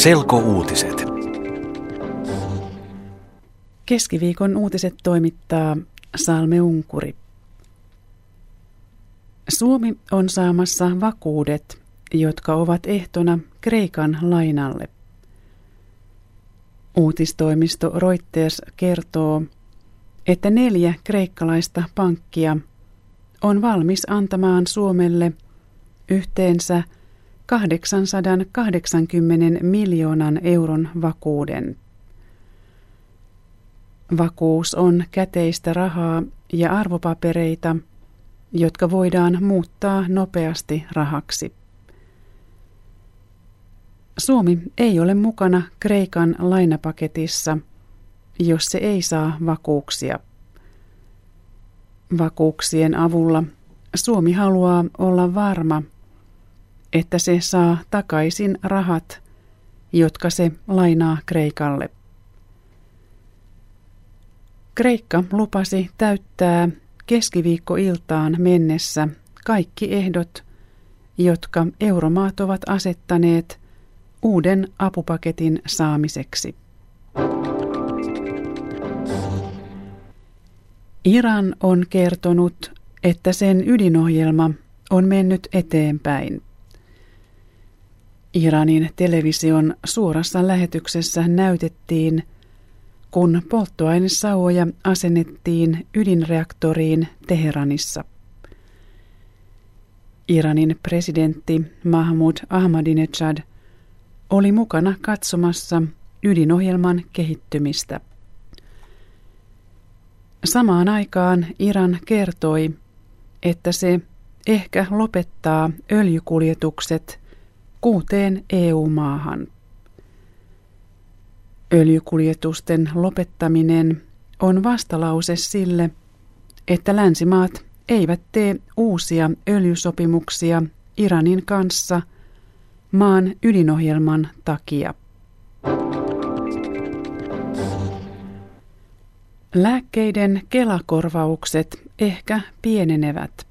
Selkouutiset. Keskiviikon uutiset toimittaa Salme Unkuri. Suomi on saamassa vakuudet, jotka ovat ehtona Kreikan lainalle. Uutistoimisto Reuters kertoo, että neljä kreikkalaista pankkia on valmis antamaan Suomelle yhteensä 880 miljoonan euron vakuuden. Vakuus on käteistä rahaa ja arvopapereita, jotka voidaan muuttaa nopeasti rahaksi. Suomi ei ole mukana Kreikan lainapaketissa, jos se ei saa vakuuksia. Vakuuksien avulla Suomi haluaa olla varma, että se saa takaisin rahat, jotka se lainaa Kreikalle. Kreikka lupasi täyttää keskiviikkoiltaan mennessä kaikki ehdot, jotka euromaat ovat asettaneet uuden apupaketin saamiseksi. Iran on kertonut, että sen ydinohjelma on mennyt eteenpäin. Iranin television suorassa lähetyksessä näytettiin, kun polttoainesauoja asennettiin ydinreaktoriin Teheranissa. Iranin presidentti Mahmoud Ahmadinejad oli mukana katsomassa ydinohjelman kehittymistä. Samaan aikaan Iran kertoi, että se ehkä lopettaa öljykuljetukset kuuteen EU-maahan. Öljykuljetusten lopettaminen on vastalause sille, että länsimaat eivät tee uusia öljysopimuksia Iranin kanssa maan ydinohjelman takia. Lääkkeiden kelakorvaukset ehkä pienenevät.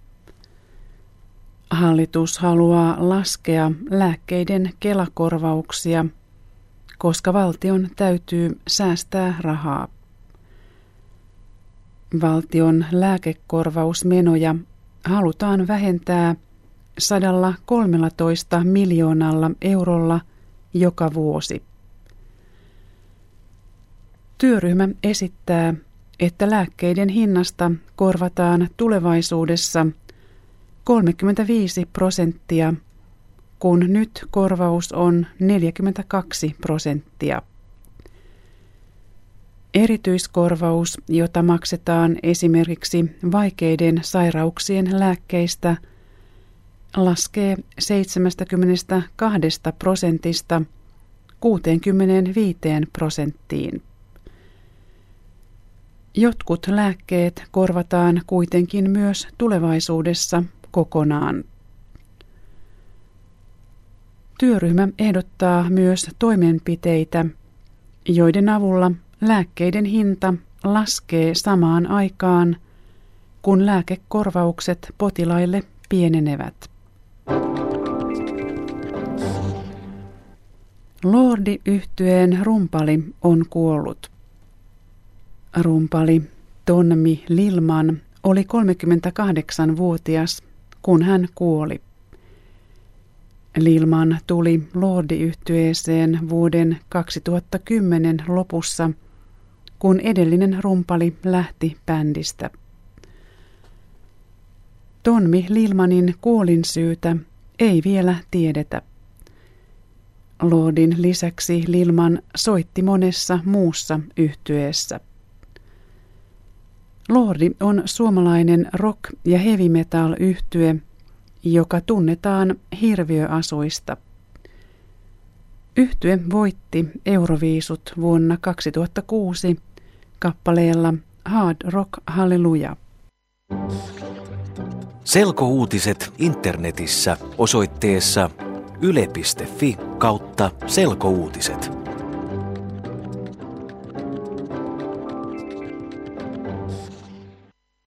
Hallitus haluaa laskea lääkkeiden kelakorvauksia, koska valtion täytyy säästää rahaa. Valtion lääkekorvausmenoja halutaan vähentää 113 miljoonalla eurolla joka vuosi. Työryhmä esittää, että lääkkeiden hinnasta korvataan tulevaisuudessa 35 prosenttia, kun nyt korvaus on 42 prosenttia. Erityiskorvaus, jota maksetaan esimerkiksi vaikeiden sairauksien lääkkeistä, laskee 72 prosentista 65 prosenttiin. Jotkut lääkkeet korvataan kuitenkin myös tulevaisuudessa kokonaan. Työryhmä ehdottaa myös toimenpiteitä, joiden avulla lääkkeiden hinta laskee samaan aikaan, kun lääkekorvaukset potilaille pienenevät. Lordi-yhtyeen rumpali on kuollut. Rumpali Tonmi Lilman oli 38-vuotias kun hän kuoli. Lilman tuli Lordi-yhtyeeseen vuoden 2010 lopussa, kun edellinen rumpali lähti bändistä. Tonmi Lilmanin kuolinsyytä ei vielä tiedetä. Lordin lisäksi Lilman soitti monessa muussa yhtyeessä. Lordi on suomalainen rock- ja heavy metal yhtye, joka tunnetaan hirviöasuista. Yhtye voitti Euroviisut vuonna 2006 kappaleella Hard Rock Halleluja. Selkouutiset internetissä osoitteessa yle.fi kautta selkouutiset.